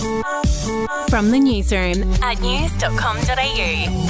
From the newsroom at news.com.au.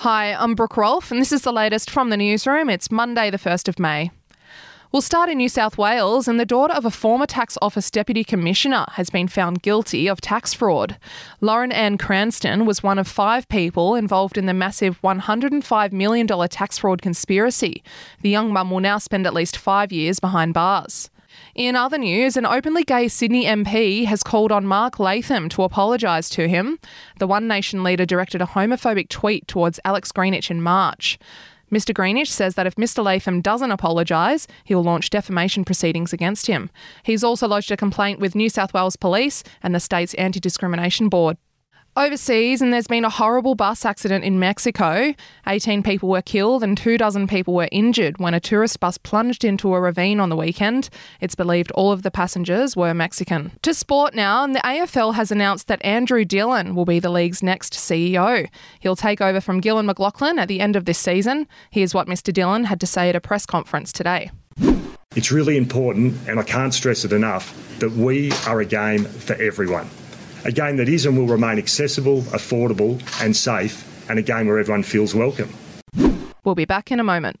Hi, I'm Brooke Rolfe, and this is the latest from the newsroom. It's Monday, the 1st of May. We'll start in New South Wales, and the daughter of a former tax office deputy commissioner has been found guilty of tax fraud. Lauren Ann Cranston was one of five people involved in the massive $105 million tax fraud conspiracy. The young mum will now spend at least five years behind bars. In other news, an openly gay Sydney MP has called on Mark Latham to apologise to him. The One Nation leader directed a homophobic tweet towards Alex Greenwich in March. Mr. Greenwich says that if Mr. Latham doesn't apologise, he'll launch defamation proceedings against him. He's also lodged a complaint with New South Wales Police and the state's Anti Discrimination Board. Overseas, and there's been a horrible bus accident in Mexico. 18 people were killed and two dozen people were injured when a tourist bus plunged into a ravine on the weekend. It's believed all of the passengers were Mexican. To sport now, and the AFL has announced that Andrew Dillon will be the league's next CEO. He'll take over from Gillon McLachlan at the end of this season. Here's what Mr. Dillon had to say at a press conference today. It's really important, and I can't stress it enough, that we are a game for everyone a game that is and will remain accessible, affordable, and safe, and a game where everyone feels welcome. We'll be back in a moment.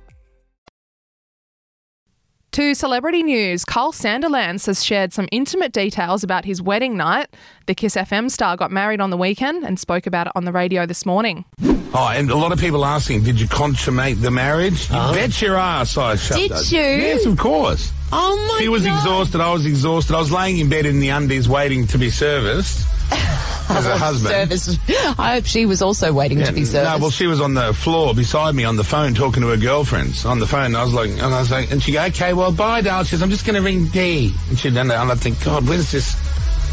To celebrity news, Kyle Sandilands has shared some intimate details about his wedding night. The Kiss FM star got married on the weekend and spoke about it on the radio this morning. Oh, and a lot of people asking, did you consummate the marriage? You uh-huh. bet your ass I shut Did that. you? Yes, of course. Oh my She was God. exhausted, I was exhausted. I was laying in bed in the undies waiting to be serviced as a husband. Service. I hope she was also waiting to be served. No, well, she was on the floor beside me on the phone talking to her girlfriends on the phone. I was like, and I was like, and she go, okay, well, bye, darling. She says, I'm just going to ring Dee. And she done that, and I think, God, when's this?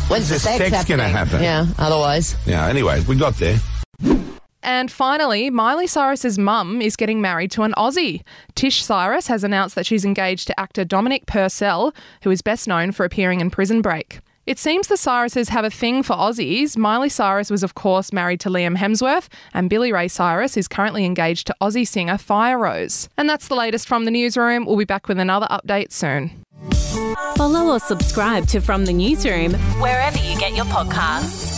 When's the this sex, sex gonna happen? Yeah, otherwise. Yeah. Anyway, we got there. And finally, Miley Cyrus's mum is getting married to an Aussie. Tish Cyrus has announced that she's engaged to actor Dominic Purcell, who is best known for appearing in Prison Break. It seems the Cyruses have a thing for Aussies. Miley Cyrus was, of course, married to Liam Hemsworth, and Billy Ray Cyrus is currently engaged to Aussie singer Firerose. And that's the latest from the newsroom. We'll be back with another update soon. Follow or subscribe to From the Newsroom wherever you get your podcasts.